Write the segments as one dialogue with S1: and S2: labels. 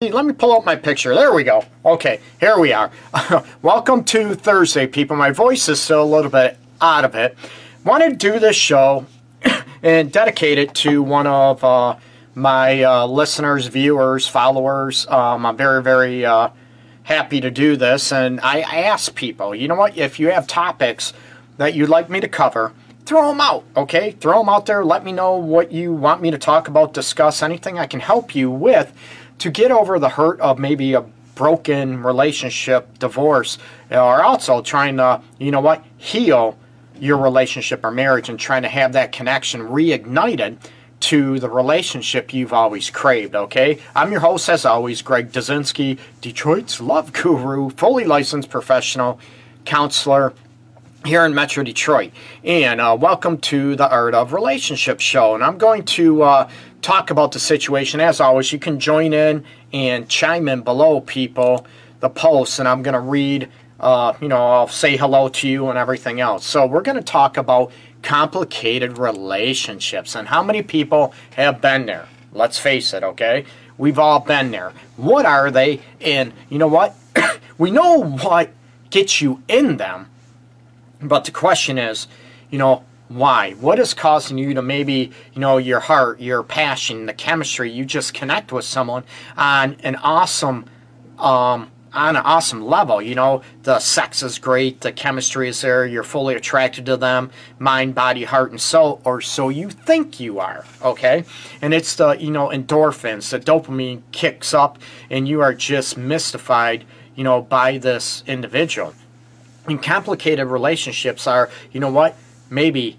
S1: Let me pull up my picture. There we go. Okay, here we are. Welcome to Thursday, people. My voice is still a little bit out of it. Want to do this show and dedicate it to one of uh, my uh, listeners, viewers, followers. Um, I'm very, very uh, happy to do this. And I, I ask people, you know what, if you have topics that you'd like me to cover, throw them out, okay? Throw them out there. Let me know what you want me to talk about, discuss, anything I can help you with to get over the hurt of maybe a broken relationship, divorce, or also trying to, you know what, heal your relationship or marriage and trying to have that connection reignited to the relationship you've always craved, okay? I'm your host, as always, Greg Dudzinski, Detroit's love guru, fully licensed professional counselor here in Metro Detroit. And uh, welcome to the Art of Relationship show. And I'm going to uh, talk about the situation. As always, you can join in and chime in below, people, the posts, and I'm going to read, uh, you know, I'll say hello to you and everything else. So, we're going to talk about complicated relationships and how many people have been there. Let's face it, okay? We've all been there. What are they? And you know what? we know what gets you in them, but the question is, you know, why? What is causing you to maybe, you know, your heart, your passion, the chemistry, you just connect with someone on an awesome, um, on an awesome level. You know, the sex is great, the chemistry is there, you're fully attracted to them, mind, body, heart, and soul, or so you think you are, okay? And it's the, you know, endorphins, the dopamine kicks up, and you are just mystified, you know, by this individual. And complicated relationships are, you know what? Maybe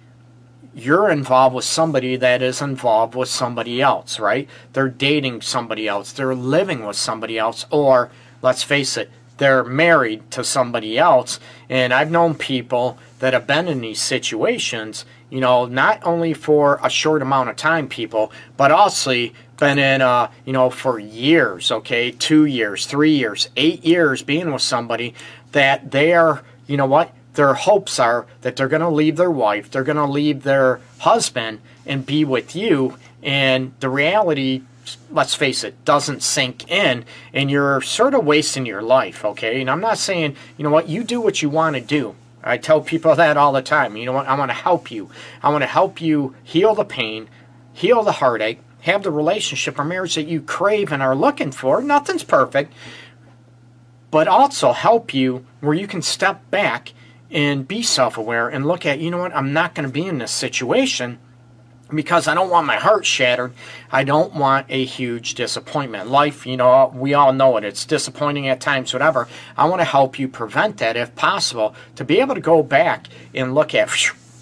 S1: you're involved with somebody that is involved with somebody else, right? They're dating somebody else, they're living with somebody else, or let's face it, they're married to somebody else. And I've known people that have been in these situations, you know, not only for a short amount of time, people, but also been in, uh, you know, for years, okay, two years, three years, eight years being with somebody that they are, you know what, their hopes are that they're going to leave their wife, they're going to leave their husband and be with you. And the reality, let's face it, doesn't sink in, and you're sort of wasting your life, okay? And I'm not saying, you know what, you do what you want to do. I tell people that all the time. You know what? I want to help you. I want to help you heal the pain, heal the heartache, have the relationship or marriage that you crave and are looking for. Nothing's perfect. But also help you where you can step back and be self aware and look at, you know what, I'm not going to be in this situation because I don't want my heart shattered. I don't want a huge disappointment. Life, you know, we all know it. It's disappointing at times, whatever. I want to help you prevent that if possible, to be able to go back and look at,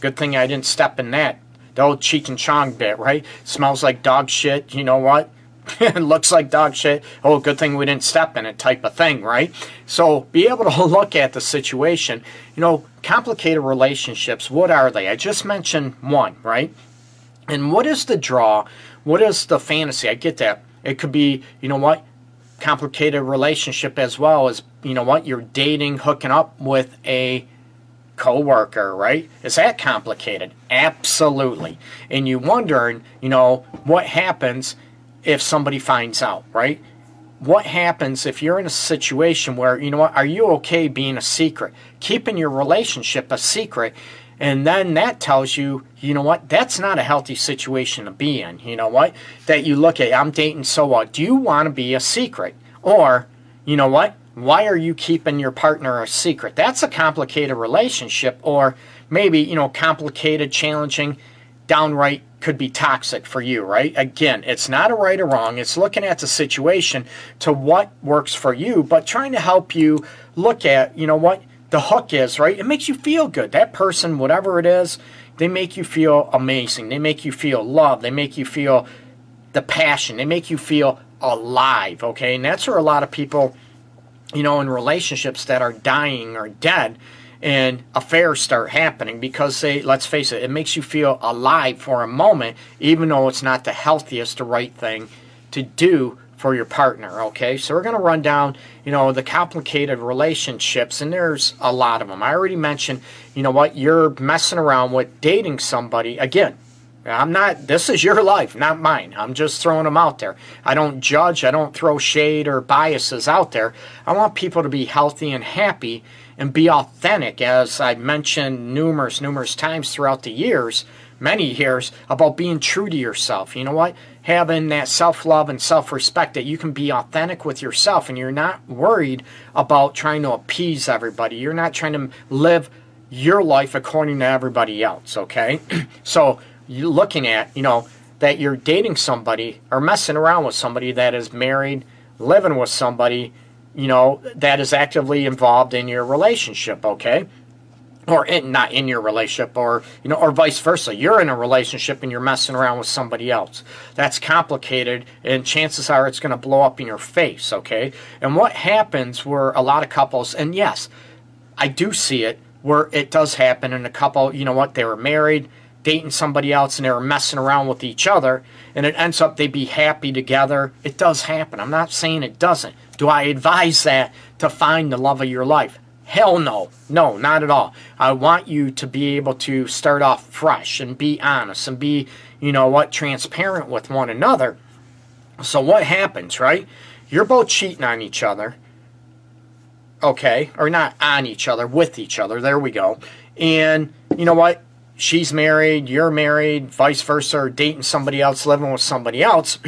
S1: good thing I didn't step in that. The old Cheech and Chong bit, right? Smells like dog shit. You know what? it looks like dog shit. Oh, good thing we didn't step in it, type of thing, right? So be able to look at the situation. You know, complicated relationships, what are they? I just mentioned one, right? And what is the draw? What is the fantasy? I get that. It could be, you know what, complicated relationship as well as, you know what, you're dating, hooking up with a coworker, right? Is that complicated? Absolutely. And you wondering, you know, what happens if somebody finds out, right? What happens if you're in a situation where, you know what, are you okay being a secret? Keeping your relationship a secret. And then that tells you, you know what, that's not a healthy situation to be in. You know what? That you look at, I'm dating so what? Do you want to be a secret? Or, you know what? Why are you keeping your partner a secret? That's a complicated relationship, or maybe, you know, complicated, challenging, downright could be toxic for you, right? Again, it's not a right or wrong. It's looking at the situation to what works for you, but trying to help you look at, you know, what the hook is, right? It makes you feel good. That person, whatever it is, they make you feel amazing. They make you feel love. They make you feel the passion. They make you feel alive, okay? And that's where a lot of people, you know, in relationships that are dying or dead, and affairs start happening because they let's face it it makes you feel alive for a moment even though it's not the healthiest the right thing to do for your partner okay so we're going to run down you know the complicated relationships and there's a lot of them i already mentioned you know what you're messing around with dating somebody again I'm not, this is your life, not mine. I'm just throwing them out there. I don't judge, I don't throw shade or biases out there. I want people to be healthy and happy and be authentic, as I've mentioned numerous, numerous times throughout the years, many years, about being true to yourself. You know what? Having that self love and self respect that you can be authentic with yourself and you're not worried about trying to appease everybody. You're not trying to live your life according to everybody else, okay? so, you're looking at, you know, that you're dating somebody or messing around with somebody that is married, living with somebody you know, that is actively involved in your relationship, okay? Or in, not in your relationship, or you know, or vice versa. You're in a relationship and you're messing around with somebody else. That's complicated, and chances are it's going to blow up in your face, okay? And what happens where a lot of couples, and yes, I do see it where it does happen in a couple. You know what? They were married, dating somebody else, and they were messing around with each other, and it ends up they be happy together. It does happen. I'm not saying it doesn't do I advise that to find the love of your life? Hell no. No, not at all. I want you to be able to start off fresh and be honest and be, you know what, transparent with one another. So what happens, right? You're both cheating on each other. Okay, or not on each other, with each other. There we go. And you know what? She's married, you're married, vice versa, or dating somebody else, living with somebody else.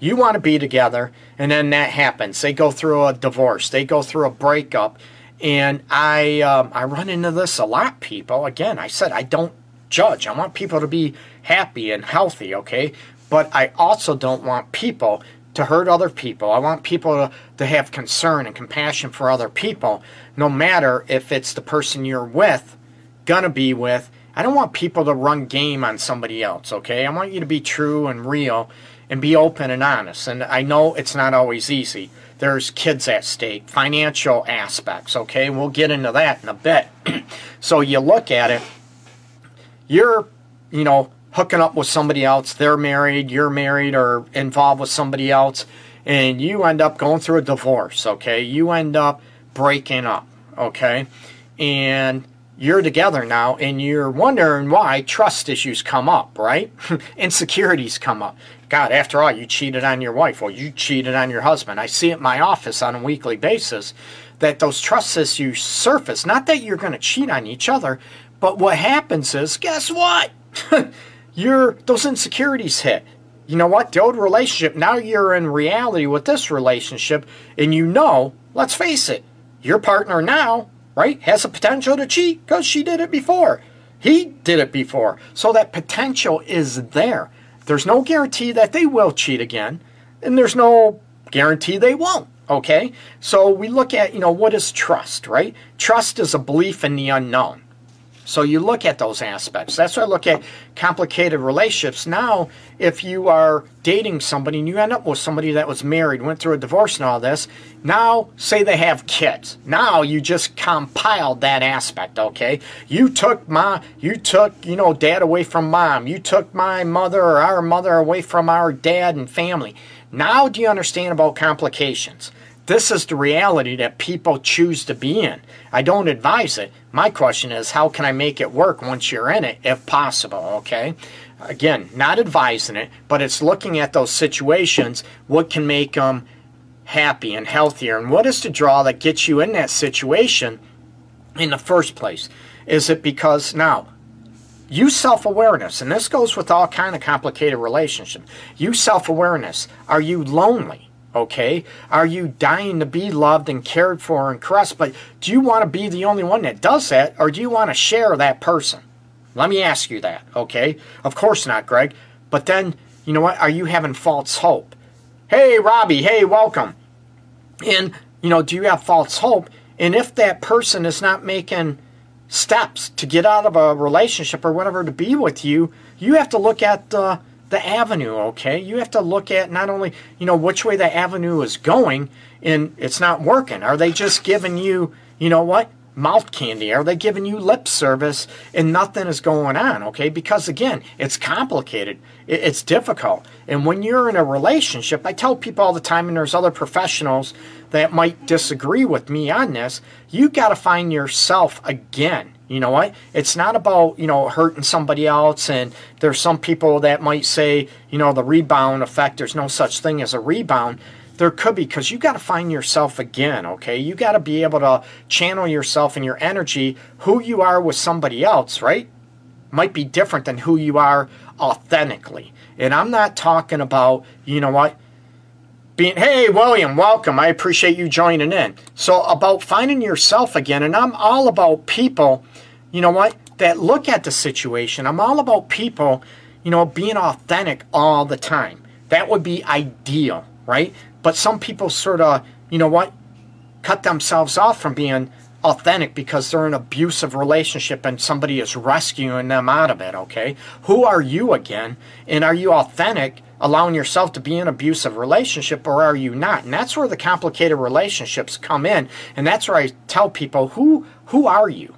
S1: You want to be together, and then that happens. They go through a divorce, they go through a breakup, and I um, I run into this a lot. People, again, I said I don't judge. I want people to be happy and healthy, okay? But I also don't want people to hurt other people. I want people to, to have concern and compassion for other people, no matter if it's the person you're with, gonna be with. I don't want people to run game on somebody else, okay? I want you to be true and real and be open and honest. And I know it's not always easy. There's kids at stake, financial aspects, okay? We'll get into that in a bit. so you look at it, you're, you know, hooking up with somebody else, they're married, you're married or involved with somebody else, and you end up going through a divorce, okay? You end up breaking up, okay? And you're together now and you're wondering why trust issues come up, right? Insecurities come up. God, after all, you cheated on your wife or you cheated on your husband. I see it in my office on a weekly basis that those trust issues surface. Not that you're going to cheat on each other, but what happens is, guess what? your those insecurities hit. You know what? The old relationship, now you're in reality with this relationship, and you know, let's face it, your partner now right, has a potential to cheat because she did it before. He did it before. So that potential is there. There's no guarantee that they will cheat again, and there's no guarantee they won't. Okay? So we look at, you know, what is trust, right? Trust is a belief in the unknown. So you look at those aspects. That's why I look at complicated relationships. Now, if you are dating somebody and you end up with somebody that was married, went through a divorce and all this, now say they have kids. Now you just compiled that aspect, okay? You took my you took, you know, dad away from mom. You took my mother or our mother away from our dad and family. Now do you understand about complications? This is the reality that people choose to be in. I don't advise it. My question is, how can I make it work once you're in it, if possible? Okay. Again, not advising it, but it's looking at those situations. What can make them happy and healthier, and what is the draw that gets you in that situation in the first place? Is it because now use self-awareness, and this goes with all kind of complicated relationships. Use self-awareness. Are you lonely? Okay? Are you dying to be loved and cared for and caressed? But do you want to be the only one that does that, or do you want to share that person? Let me ask you that, okay? Of course not, Greg. But then, you know what? Are you having false hope? Hey, Robbie, hey, welcome. And, you know, do you have false hope? And if that person is not making steps to get out of a relationship or whatever to be with you, you have to look at uh, the avenue, okay? You have to look at not only, you know, which way the avenue is going and it's not working. Are they just giving you, you know what, mouth candy? Are they giving you lip service and nothing is going on, okay? Because again, it's complicated, it's difficult. And when you're in a relationship, I tell people all the time, and there's other professionals that might disagree with me on this, you got to find yourself again You know what? It's not about, you know, hurting somebody else. And there's some people that might say, you know, the rebound effect, there's no such thing as a rebound. There could be because you got to find yourself again, okay? You got to be able to channel yourself and your energy. Who you are with somebody else, right? Might be different than who you are authentically. And I'm not talking about, you know what? Being, hey, William, welcome. I appreciate you joining in. So, about finding yourself again, and I'm all about people, you know what, that look at the situation. I'm all about people, you know, being authentic all the time. That would be ideal, right? But some people sort of, you know what, cut themselves off from being authentic because they're in an abusive relationship and somebody is rescuing them out of it, okay? Who are you again? And are you authentic? Allowing yourself to be in an abusive relationship or are you not? And that's where the complicated relationships come in. And that's where I tell people, who who are you?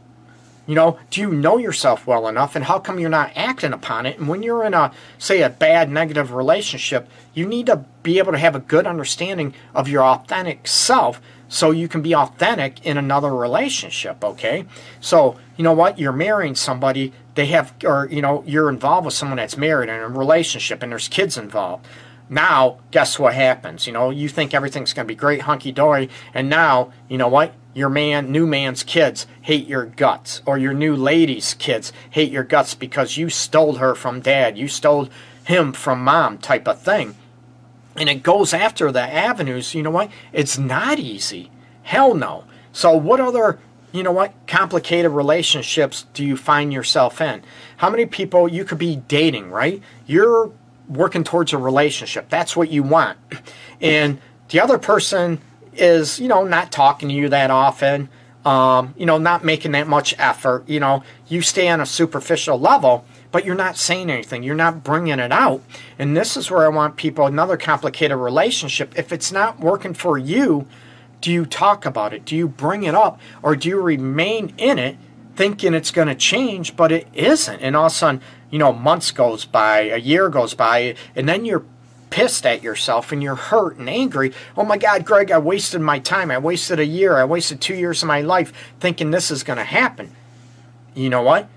S1: You know, do you know yourself well enough and how come you're not acting upon it? And when you're in a say a bad negative relationship, you need to be able to have a good understanding of your authentic self so you can be authentic in another relationship, okay? So, you know what? You're marrying somebody they have, or you know, you're involved with someone that's married in a relationship, and there's kids involved. Now, guess what happens? You know, you think everything's going to be great, hunky dory, and now, you know what? Your man, new man's kids hate your guts, or your new lady's kids hate your guts because you stole her from dad, you stole him from mom, type of thing. And it goes after the avenues. You know what? It's not easy. Hell no. So, what other you know what complicated relationships do you find yourself in how many people you could be dating right you're working towards a relationship that's what you want and the other person is you know not talking to you that often um, you know not making that much effort you know you stay on a superficial level but you're not saying anything you're not bringing it out and this is where i want people another complicated relationship if it's not working for you do you talk about it? Do you bring it up? Or do you remain in it thinking it's going to change, but it isn't? And all of a sudden, you know, months goes by, a year goes by, and then you're pissed at yourself and you're hurt and angry. Oh my God, Greg, I wasted my time. I wasted a year. I wasted two years of my life thinking this is going to happen. You know what?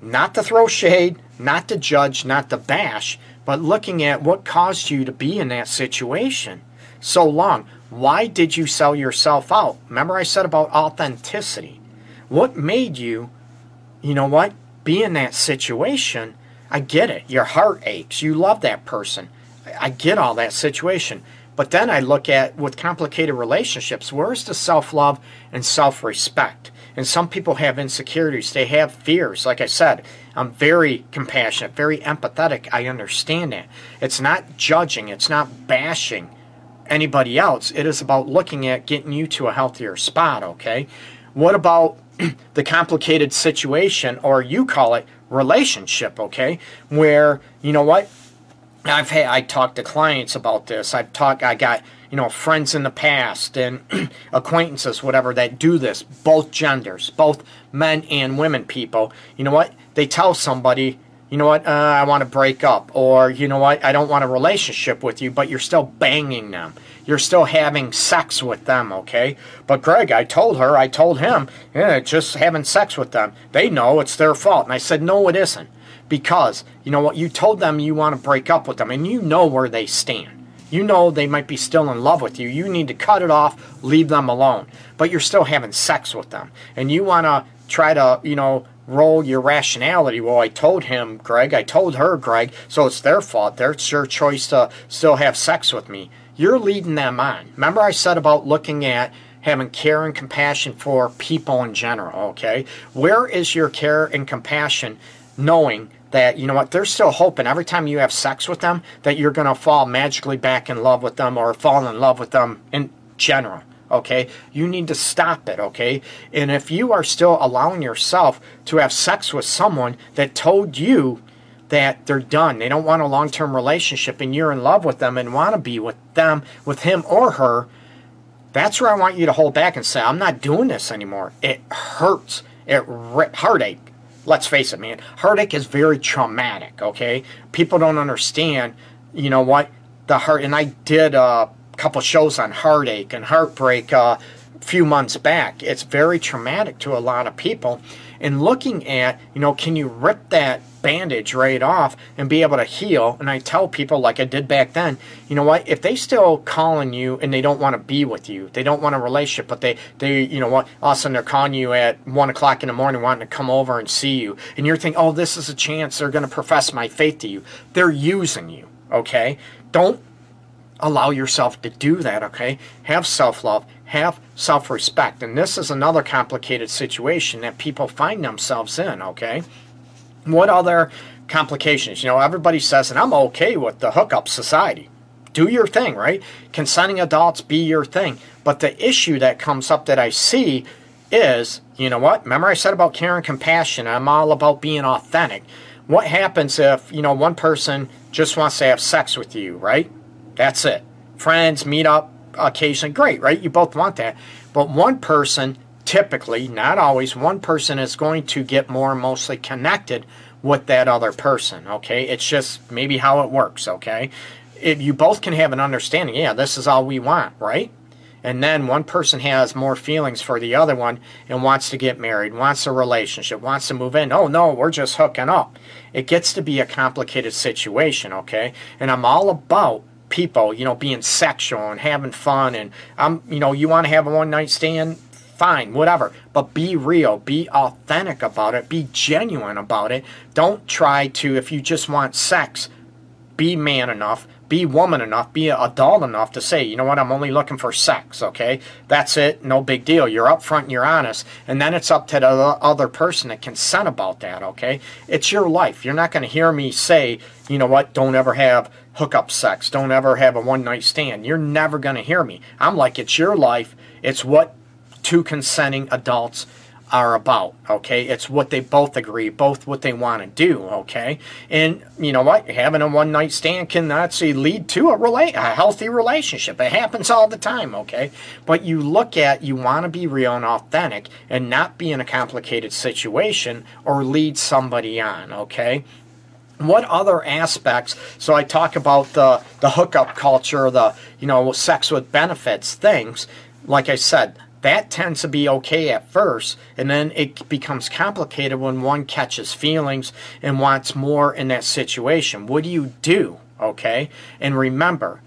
S1: Not to throw shade, not to judge, not to bash, but looking at what caused you to be in that situation so long. Why did you sell yourself out? Remember, I said about authenticity. What made you, you know what, be in that situation? I get it. Your heart aches. You love that person. I get all that situation. But then I look at with complicated relationships, where's the self love and self respect? And some people have insecurities, they have fears. Like I said, I'm very compassionate, very empathetic. I understand that. It's not judging, it's not bashing, anybody else. It is about looking at getting you to a healthier spot, okay? What about the complicated situation, or you call it relationship, okay? Where, you know what? I've had, I talked to clients about this. I've talked, I got, you know, friends in the past and acquaintances, whatever, that do this, both genders, both men and women people. You know what? They tell somebody, you know what, uh, I want to break up, or you know what, I don't want a relationship with you, but you're still banging them. You're still having sex with them, okay? But Greg, I told her, I told him, yeah, just having sex with them. They know it's their fault. And I said, no, it isn't. Because, you know what, you told them you want to break up with them, and you know where they stand. You know they might be still in love with you. You need to cut it off, leave them alone. But you're still having sex with them. And you want to try to, you know, roll your rationality. Well, I told him, Greg, I told her, Greg, so it's their fault. It's their choice to still have sex with me. You're leading them on. Remember, I said about looking at having care and compassion for people in general, okay? Where is your care and compassion knowing that, you know what, they're still hoping every time you have sex with them that you're going to fall magically back in love with them or fall in love with them in general? okay? You need to stop it, okay? And if you are still allowing yourself to have sex with someone that told you that they're done, they don't want a long term relationship, and you're in love with them and want to be with them, with him or her, that's where I want you to hold back and say, I'm not doing this anymore. It hurts. It heartache. Let's face it, man. Heartache is very traumatic, okay? People don't understand, you know what? The heart, and I did a couple shows on heartache and heartbreak uh, a few months back. It's very traumatic to a lot of people. And looking at, you know, can you rip that bandage right off and be able to heal? And I tell people, like I did back then, you know what? If they still calling you and they don't want to be with you, they don't want a relationship, but they, they, you know what? All of a sudden they're calling you at one o'clock in the morning, wanting to come over and see you, and you're thinking, oh, this is a chance they're going to profess my faith to you. They're using you. Okay, don't allow yourself to do that, okay? Have self love, have self respect. And this is another complicated situation that people find themselves in, okay? What other complications? You know, everybody says, and I'm okay with the hookup society. Do your thing, right? Consenting adults, be your thing. But the issue that comes up that I see is, you know what? Remember I said about care and compassion? I'm all about being authentic. What happens if, you know, one person just wants to have sex with you, right? That's it. Friends meet up occasionally, great, right? You both want that. But one person, typically, not always, one person is going to get more mostly connected with that other person, okay? It's just maybe how it works, okay? If you both can have an understanding, yeah, this is all we want, right? And then one person has more feelings for the other one and wants to get married, wants a relationship, wants to move in. Oh, no, we're just hooking up. It gets to be a complicated situation, okay? And I'm all about people, you know, being sexual and having fun and I'm, you know, you want to have a one night stand, fine, whatever. But be real, be authentic about it, be genuine about it. Don't try to if you just want sex, be man enough, be woman enough, be adult enough to say, you know what, I'm only looking for sex, okay? That's it, no big deal. You're upfront and you're honest. And then it's up to the other person to consent about that, okay? It's your life. You're not going to hear me say, you know what, don't ever have hookup sex. Don't ever have a one night stand. You're never going to hear me. I'm like, it's your life. It's what two consenting adults are about. Okay, it's what they both agree, both what they want to do. Okay, and you know what? Having a one night stand can actually lead to a relate a healthy relationship. It happens all the time. Okay, but you look at you want to be real and authentic and not be in a complicated situation or lead somebody on. Okay, what other aspects so i talk about the the hookup culture the you know sex with benefits things like i said that tends to be okay at first and then it becomes complicated when one catches feelings and wants more in that situation. What do you do okay? And remember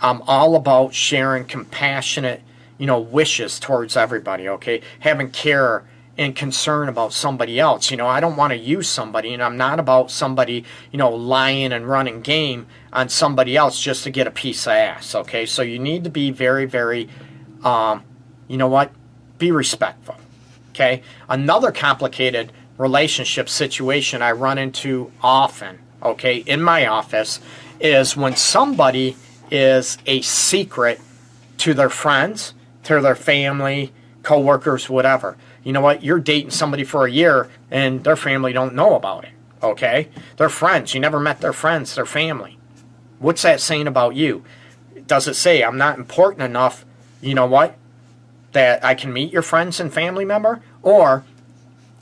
S1: i'm all about sharing compassionate you know wishes towards everybody okay? Having care and concern about somebody else. You know, I don't want to use somebody, and I'm not about somebody, you know, lying and running game on somebody else just to get a piece of ass. Okay, so you need to be very, very, um, you know what, be respectful. Okay, another complicated relationship situation I run into often, okay, in my office is when somebody is a secret to their friends, to their family, coworkers, whatever you know what, you're dating somebody for a year and their family don't know about it. Okay? They're friends. You never met their friends, their family. What's that saying about you? Does it say I'm not important enough, you know what, that I can meet your friends and family member? Or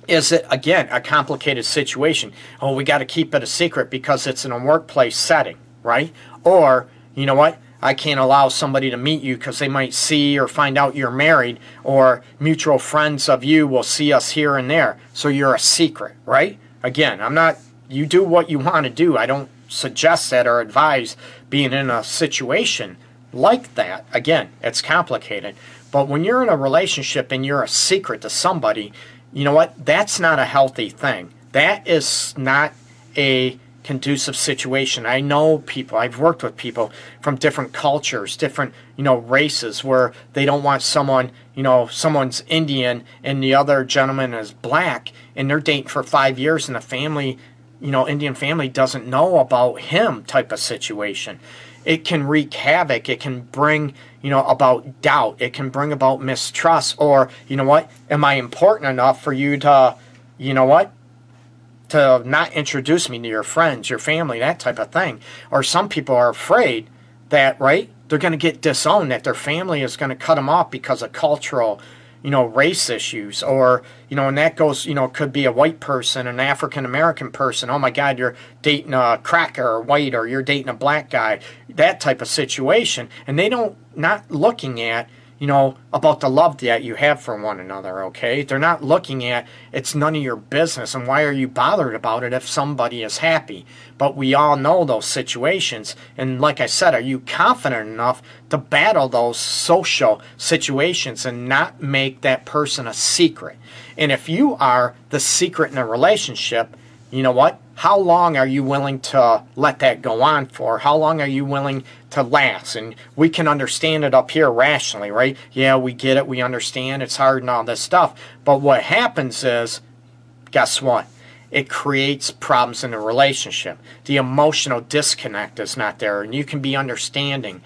S1: is it again a complicated situation? Oh, we got to keep it a secret because it's in a workplace setting, right? Or, you know what? I can't allow somebody to meet you because they might see or find out you're married, or mutual friends of you will see us here and there. So you're a secret, right? Again, I'm not, you do what you want to do. I don't suggest that or advise being in a situation like that. Again, it's complicated. But when you're in a relationship and you're a secret to somebody, you know what? That's not a healthy thing. That is not a conducive situation. I know people, I've worked with people from different cultures, different, you know, races where they don't want someone, you know, someone's Indian and the other gentleman is black and they're dating for five years and the family, you know, Indian family doesn't know about him type of situation. It can wreak havoc. It can bring, you know, about doubt. It can bring about mistrust or, you know what, am I important enough for you to, you know what, to not introduce me to your friends, your family, that type of thing. Or some people are afraid that, right, they're going to get disowned, that their family is going to cut them off because of cultural, you know, race issues. Or, you know, and that goes, you know, could be a white person, an African American person. Oh my God, you're dating a cracker or white, or you're dating a black guy, that type of situation. And they don't, not looking at, you know, about the love that you have for one another, okay? They're not looking at it's none of your business and why are you bothered about it if somebody is happy. But we all know those situations. And like I said, are you confident enough to battle those social situations and not make that person a secret? And if you are the secret in a relationship, you know what? How long are you willing to let that go on for? How long are you willing to last? And we can understand it up here rationally, right? Yeah, we get it, we understand it's hard and all this stuff. But what happens is, guess what? It creates problems in the relationship. The emotional disconnect is not there, and you can be understanding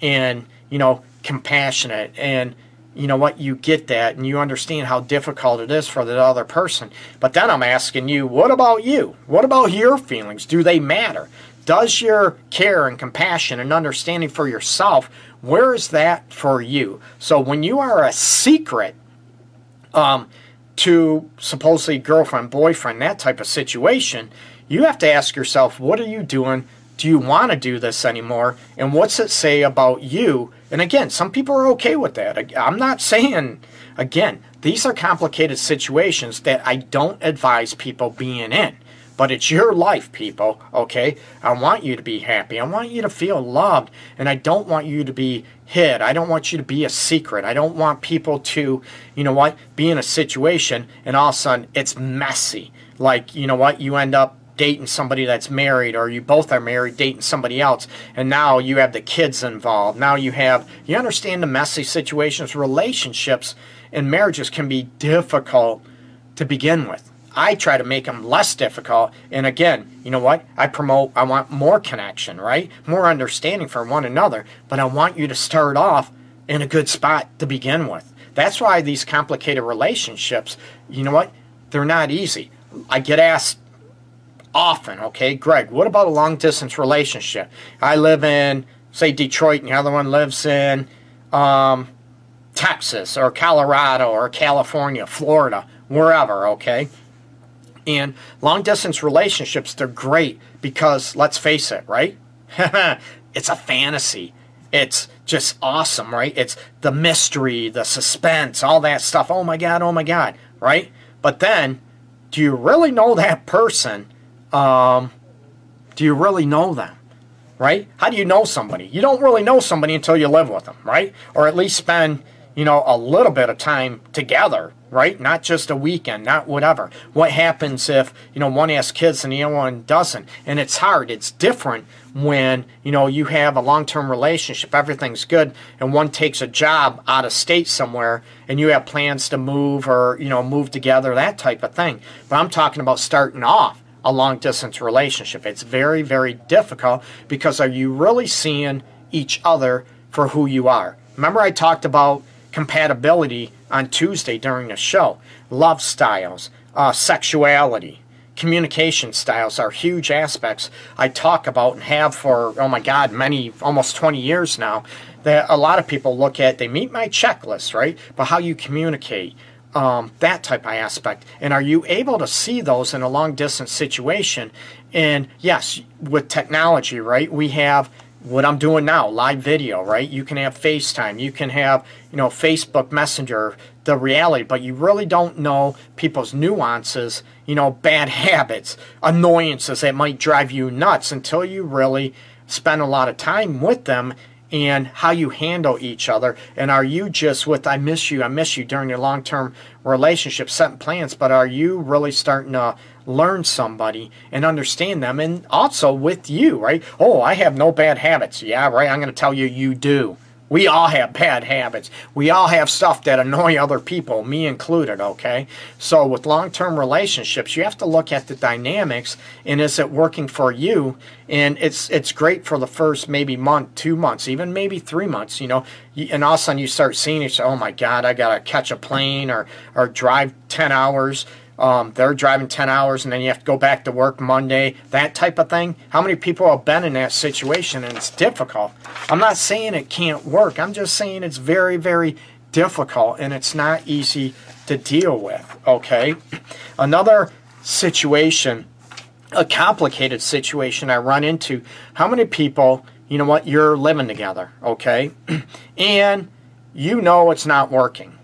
S1: and, you know, compassionate and you know what, you get that and you understand how difficult it is for the other person. But then I'm asking you, what about you? What about your feelings? Do they matter? Does your care and compassion and understanding for yourself, where is that for you? So when you are a secret um, to supposedly girlfriend, boyfriend, that type of situation, you have to ask yourself, what are you doing do you want to do this anymore? And what's it say about you? And again, some people are okay with that. I'm not saying, again, these are complicated situations that I don't advise people being in. But it's your life, people, okay? I want you to be happy. I want you to feel loved. And I don't want you to be hid. I don't want you to be a secret. I don't want people to, you know what, be in a situation and all of a sudden it's messy. Like, you know what, you end up dating somebody that's married or you both are married dating somebody else and now you have the kids involved. Now you have you understand the messy situations. Relationships and marriages can be difficult to begin with. I try to make them less difficult and again you know what? I promote i want more connection right? More understanding for one another but i want you to start off in a good spot to begin with. That's why these complicated relationships you know what? They're not easy. I get asked often. Okay, Greg, what about a long distance relationship? I live in, say, Detroit, and the other one lives in um, Texas or Colorado or California, Florida, wherever. Okay. And long distance relationships, they're great because let's face it, right? it's a fantasy. It's just awesome, right? It's the mystery, the suspense, all that stuff. Oh my God, oh my God, right? But then, do you really know that person um, do you really know them? Right? How do you know somebody? You don't really know somebody until you live with them, right? Or at least spend, you know, a little bit of time together, right? Not just a weekend, not whatever. What happens if, you know, one has kids and the other one doesn't? And it's hard. It's different when, you know, you have a long term relationship, everything's good, and one takes a job out of state somewhere and you have plans to move or, you know, move together, that type of thing. But I'm talking about starting off a long distance relationship. It's very, very difficult because are you really seeing each other for who you are? Remember, I talked about compatibility on Tuesday during the show. Love styles, uh, sexuality, communication styles are huge aspects I talk about and have for, oh my God, many, almost 20 years now. That a lot of people look at, they meet my checklist, right? But how you communicate, um, that type of aspect. And are you able to see those in a long distance situation? And yes, with technology, right, we have what I'm doing now, live video, right? You can have FaceTime, you can have, you know, Facebook Messenger, the reality, but you really don't know people's nuances, you know, bad habits, annoyances that might drive you nuts until you really spend a lot of time with them and how you handle each other. And are you just with, I miss you, I miss you during your long term relationship, setting plans, but are you really starting to learn somebody and understand them? And also with you, right? Oh, I have no bad habits. Yeah, right. I'm going to tell you, you do. We all have bad habits. We all have stuff that annoy other people, me included, okay? So with long-term relationships, you have to look at the dynamics and is it working for you? And it's it's great for the first maybe month, two months, even maybe three months, you know. And all of a sudden you start seeing it, oh my God, I gotta catch a plane or or drive ten hours um, they're driving 10 hours and then you have to go back to work Monday, that type of thing. How many people have been in that situation and it's difficult? I'm not saying it can't work. I'm just saying it's very, very difficult and it's not easy to deal with, okay? Another situation, a complicated situation I run into, how many people, you know what, you're living together, okay? and you know it's not working.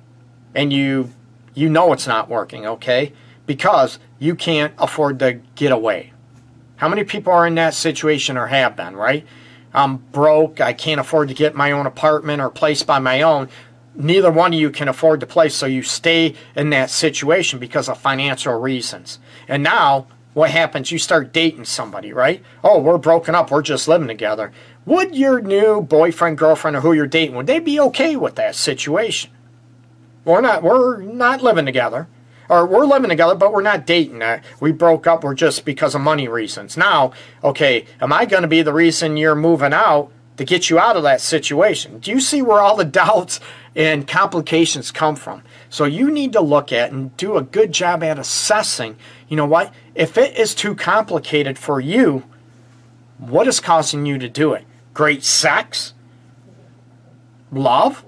S1: And you you know it's not working, okay? Because you can't afford to get away. How many people are in that situation or have been, right? I'm broke, I can't afford to get my own apartment or place by my own. Neither one of you can afford to place, so you stay in that situation because of financial reasons. And now, what happens? You start dating somebody, right? Oh, we're broken up, we're just living together. Would your new boyfriend, girlfriend, or who you're dating, would they be okay with that situation? We're not we're not living together. Or we're living together, but we're not dating. Uh, we broke up. We're just because of money reasons. Now, okay, am I going to be the reason you're moving out to get you out of that situation? Do you see where all the doubts and complications come from? So you need to look at and do a good job at assessing. You know what? If it is too complicated for you, what is causing you to do it? Great sex? Love?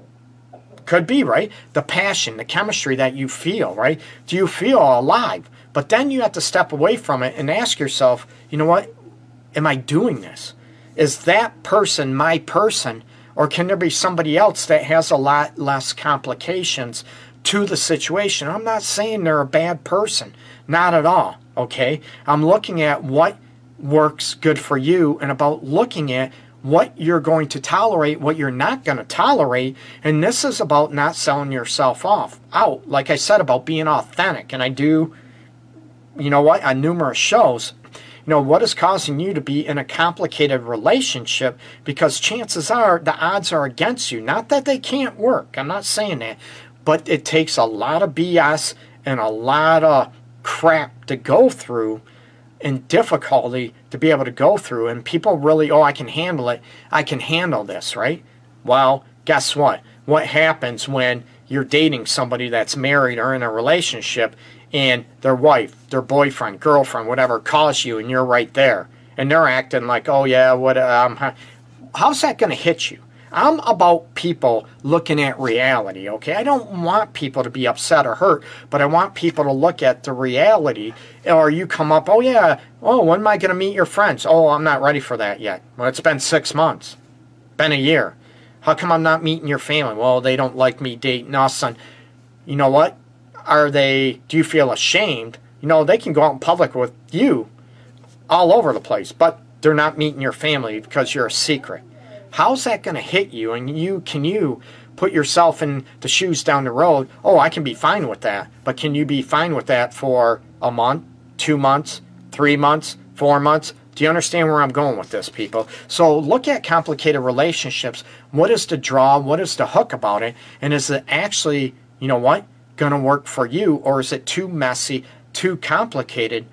S1: Could be, right? The passion, the chemistry that you feel, right? Do you feel alive? But then you have to step away from it and ask yourself, you know what? Am I doing this? Is that person my person? Or can there be somebody else that has a lot less complications to the situation? I'm not saying they're a bad person, not at all, okay? I'm looking at what works good for you and about looking at what you're going to tolerate, what you're not going to tolerate. And this is about not selling yourself off out. Like I said, about being authentic. And I do, you know what, on numerous shows. You know, what is causing you to be in a complicated relationship? Because chances are the odds are against you. Not that they can't work. I'm not saying that. But it takes a lot of BS and a lot of crap to go through and difficulty to be able to go through. And people really, oh, I can handle it. I can handle this, right? Well, guess what? What happens when you're dating somebody that's married or in a relationship and their wife, their boyfriend, girlfriend, whatever, calls you and you're right there and they're acting like, oh, yeah, what, um, how's that going to hit you? I'm about people looking at reality, okay? I don't want people to be upset or hurt, but I want people to look at the reality. Or you come up, oh, yeah, oh, when am I going to meet your friends? Oh, I'm not ready for that yet. Well, it's been six months, been a year. How come I'm not meeting your family? Well, they don't like me dating us. And you know what? Are they, do you feel ashamed? You know, they can go out in public with you all over the place, but they're not meeting your family because you're a secret how's that going to hit you? And you can you put yourself in the shoes down the road? Oh, I can be fine with that. But can you be fine with that for a month, two months, three months, four months? Do you understand where I'm going with this, people? So look at complicated relationships. What is the draw? What is the hook about it? And is it actually, you know what, going to work for you? Or is it too messy, too complicated?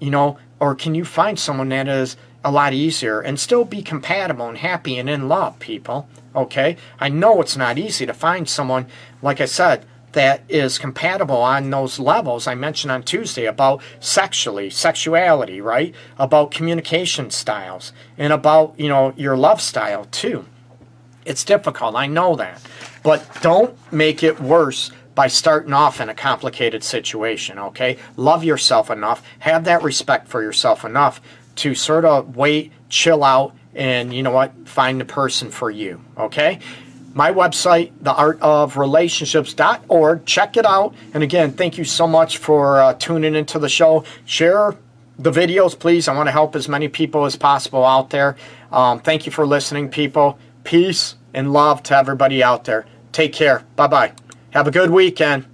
S1: You know, or can you find someone that is a lot easier and still be compatible and happy and in love, people. Okay? I know it's not easy to find someone, like I said, that is compatible on those levels I mentioned on Tuesday about sexually, sexuality, right? About communication styles and about, you know, your love style too. It's difficult, I know that. But don't make it worse by starting off in a complicated situation, okay? Love yourself enough, have that respect for yourself enough to sort of wait, chill out, and you know what, find the person for you. Okay? My website, theartofrelationships.org. Check it out. And again, thank you so much for uh, tuning into the show. Share the videos, please. I want to help as many people as possible out there. Um, thank you for listening, people. Peace and love to everybody out there. Take care. Bye bye. Have a good weekend.